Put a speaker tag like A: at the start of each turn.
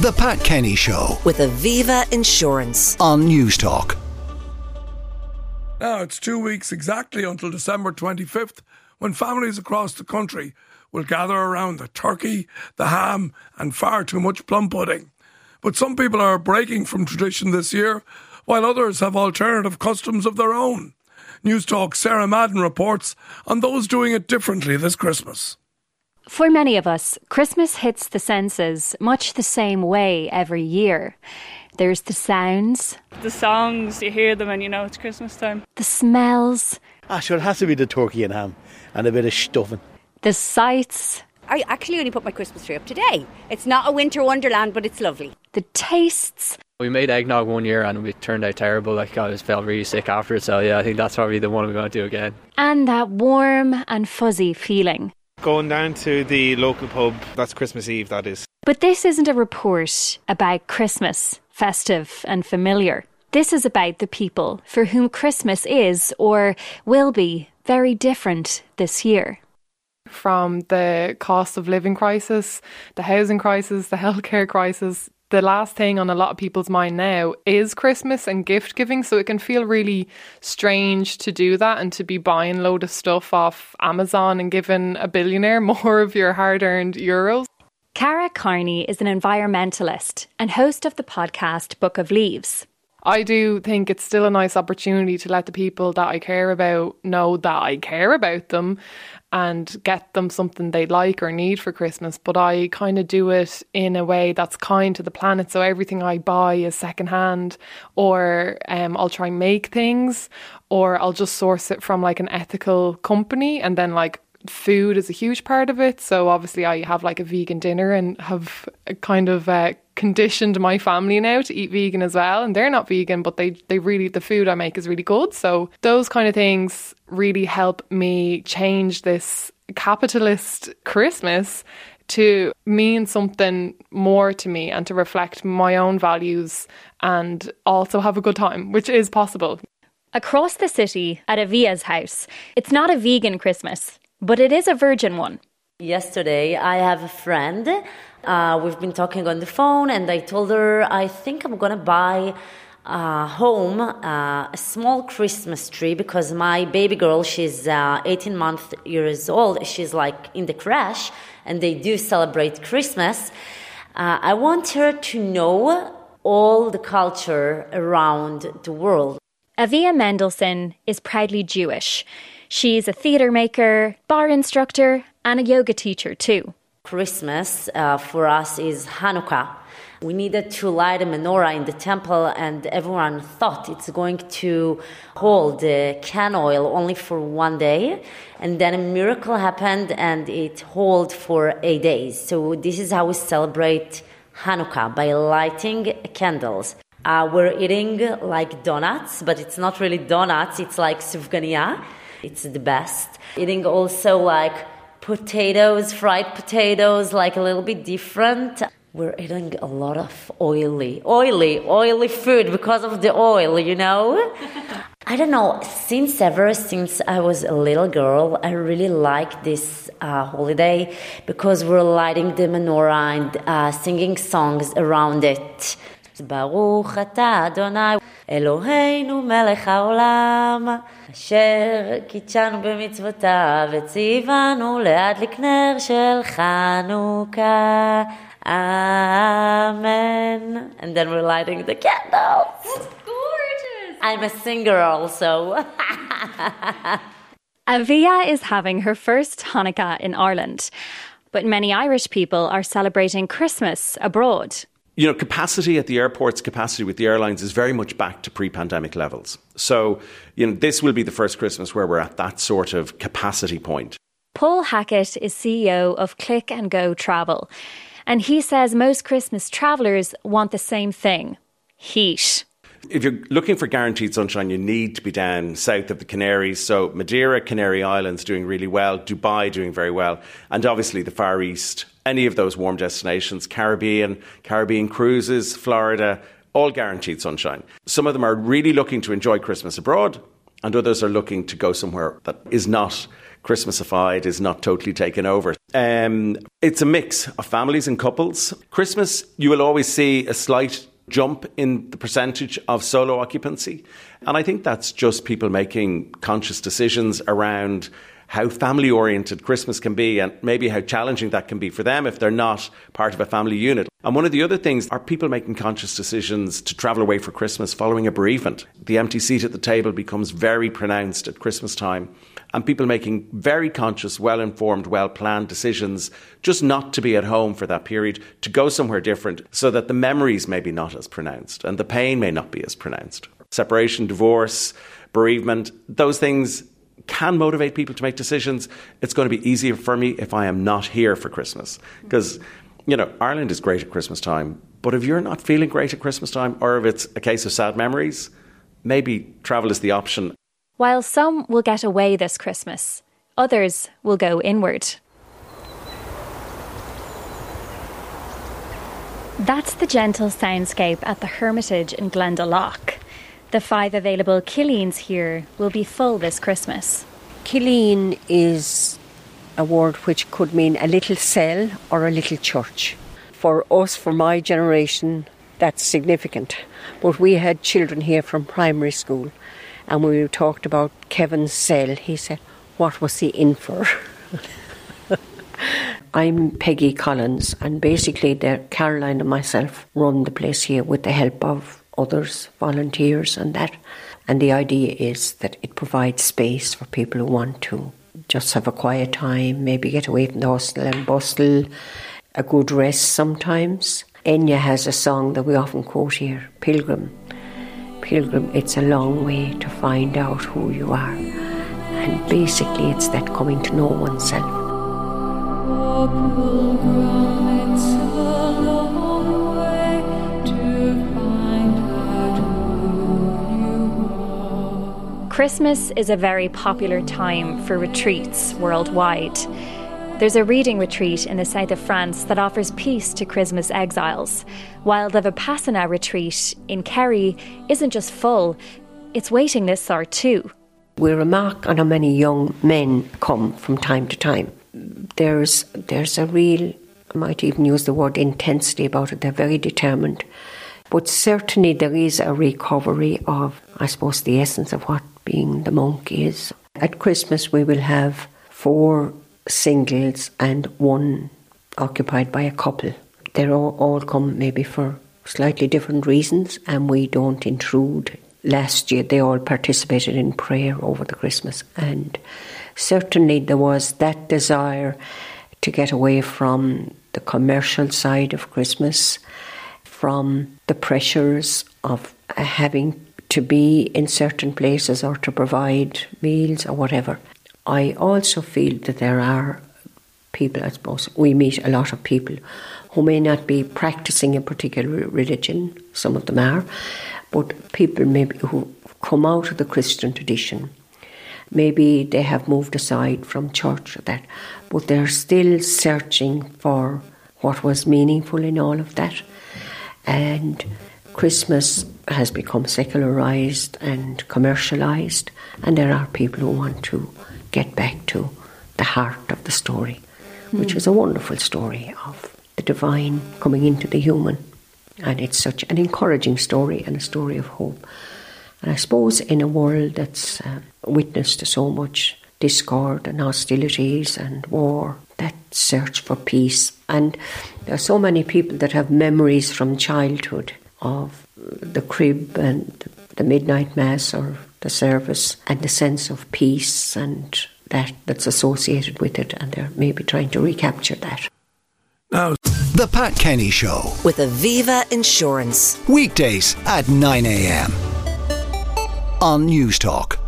A: The Pat Kenny Show
B: with Aviva Insurance.
A: on Newstalk.
C: Now, it's two weeks exactly until December 25th when families across the country will gather around the turkey, the ham, and far too much plum pudding. But some people are breaking from tradition this year, while others have alternative customs of their own. Newstalk Sarah Madden reports on those doing it differently this Christmas.
D: For many of us, Christmas hits the senses much the same way every year. There's the sounds,
E: the songs, you hear them and you know it's Christmas time.
D: the smells,
F: Ah, sure, it has to be the turkey and ham and a bit of stuffing.
D: the sights,
G: I actually only put my Christmas tree up today. It's not a winter wonderland, but it's lovely.
D: the tastes,
H: We made eggnog one year and it turned out terrible. Like I was felt really sick after it. So yeah, I think that's probably the one we're going to do again.
D: and that warm and fuzzy feeling.
I: Going down to the local pub, that's Christmas Eve, that is.
D: But this isn't a report about Christmas, festive and familiar. This is about the people for whom Christmas is or will be very different this year.
J: from the cost of living crisis, the housing crisis, the healthcare crisis. The last thing on a lot of people's mind now is Christmas and gift giving. So it can feel really strange to do that and to be buying load of stuff off Amazon and giving a billionaire more of your hard earned euros.
D: Cara Carney is an environmentalist and host of the podcast Book of Leaves.
J: I do think it's still a nice opportunity to let the people that I care about know that I care about them and get them something they like or need for Christmas. But I kind of do it in a way that's kind to the planet. So everything I buy is secondhand, or um, I'll try and make things, or I'll just source it from like an ethical company and then like food is a huge part of it. So obviously, I have like a vegan dinner and have kind of uh, conditioned my family now to eat vegan as well. And they're not vegan, but they they really the food I make is really good. So those kind of things really help me change this capitalist Christmas to mean something more to me and to reflect my own values and also have a good time, which is possible.
D: Across the city at Avia's house, it's not a vegan Christmas, but it is a virgin one.
K: Yesterday, I have a friend. Uh, we've been talking on the phone, and I told her I think I'm gonna buy uh, home uh, a small Christmas tree because my baby girl, she's uh, 18 months years old. She's like in the crash, and they do celebrate Christmas. Uh, I want her to know all the culture around the world.
D: Avia Mendelssohn is proudly Jewish. She's a theatre maker, barre instructor, and a yoga teacher too.
K: Christmas uh, for us is Hanukkah. We needed to light a menorah in the temple, and everyone thought it's going to hold the can oil only for one day. And then a miracle happened, and it held for eight days. So, this is how we celebrate Hanukkah by lighting candles. Uh, we're eating like donuts, but it's not really donuts, it's like sufganiya. It's the best. Eating also like potatoes, fried potatoes, like a little bit different. We're eating a lot of oily, oily, oily food because of the oil, you know? I don't know, since ever, since I was a little girl, I really like this uh, holiday because we're lighting the menorah and uh, singing songs around it. Baruch atah Adonai. אלוהינו מלך העולם אשר קידשנו במצוותיו וציוונו להדליק נר של חנוכה Amen. And then we're lighting the candles. That's gorgeous. I'm a singer also.
D: Avia is having her first Hanukkah in Ireland, but many Irish people are celebrating Christmas abroad.
L: you know, capacity at the airports, capacity with the airlines is very much back to pre pandemic levels. So, you know, this will be the first Christmas where we're at that sort of capacity point.
D: Paul Hackett is CEO of Click and Go Travel, and he says most Christmas travellers want the same thing heat.
L: If you're looking for guaranteed sunshine, you need to be down south of the Canaries. So, Madeira, Canary Islands doing really well, Dubai doing very well, and obviously the Far East, any of those warm destinations, Caribbean, Caribbean cruises, Florida, all guaranteed sunshine. Some of them are really looking to enjoy Christmas abroad, and others are looking to go somewhere that is not Christmasified is not totally taken over. Um, it's a mix of families and couples. Christmas, you will always see a slight jump in the percentage of solo occupancy. And I think that's just people making conscious decisions around how family oriented Christmas can be and maybe how challenging that can be for them if they're not part of a family unit. And one of the other things are people making conscious decisions to travel away for Christmas following a bereavement. The empty seat at the table becomes very pronounced at Christmas time and people making very conscious, well informed, well planned decisions just not to be at home for that period, to go somewhere different so that the memories may be not as pronounced and the pain may not be as pronounced. Separation, divorce, bereavement, those things can motivate people to make decisions. It's going to be easier for me if I am not here for Christmas. Mm. Because, you know, Ireland is great at Christmas time, but if you're not feeling great at Christmas time, or if it's a case of sad memories, maybe travel is the option.
D: While some will get away this Christmas, others will go inward. That's the gentle soundscape at the Hermitage in Glendalough. The five available Killeens here will be full this Christmas.
M: Killeen is a word which could mean a little cell or a little church. For us, for my generation, that's significant. But we had children here from primary school, and we talked about Kevin's cell. He said, What was he in for? I'm Peggy Collins, and basically, Caroline and myself run the place here with the help of others, volunteers, and that. And the idea is that it provides space for people who want to just have a quiet time, maybe get away from the hustle and bustle, a good rest sometimes. Enya has a song that we often quote here Pilgrim. Pilgrim, it's a long way to find out who you are. And basically, it's that coming to know oneself.
D: Christmas is a very popular time for retreats worldwide. There's a reading retreat in the south of France that offers peace to Christmas exiles, while the Vipassana retreat in Kerry isn't just full, its waiting lists are too.
M: We remark on how many young men come from time to time. There's, there's a real, I might even use the word intensity about it, they're very determined. But certainly there is a recovery of, I suppose, the essence of what being the monkeys. At Christmas, we will have four singles and one occupied by a couple. They all, all come maybe for slightly different reasons, and we don't intrude. Last year, they all participated in prayer over the Christmas, and certainly there was that desire to get away from the commercial side of Christmas, from the pressures of having to be in certain places or to provide meals or whatever. I also feel that there are people, I suppose, we meet a lot of people who may not be practicing a particular religion, some of them are, but people maybe who come out of the Christian tradition. Maybe they have moved aside from church or that, but they're still searching for what was meaningful in all of that. And Christmas has become secularized and commercialized, and there are people who want to get back to the heart of the story, mm. which is a wonderful story of the divine coming into the human. And it's such an encouraging story and a story of hope. And I suppose in a world that's uh, witness to so much discord and hostilities and war, that search for peace. And there are so many people that have memories from childhood of the crib and the midnight mass or the service and the sense of peace and that that's associated with it and they're maybe trying to recapture that.
A: Now, the Pat Kenny Show
B: with Aviva Insurance
A: weekdays at 9 a.m. on Newstalk.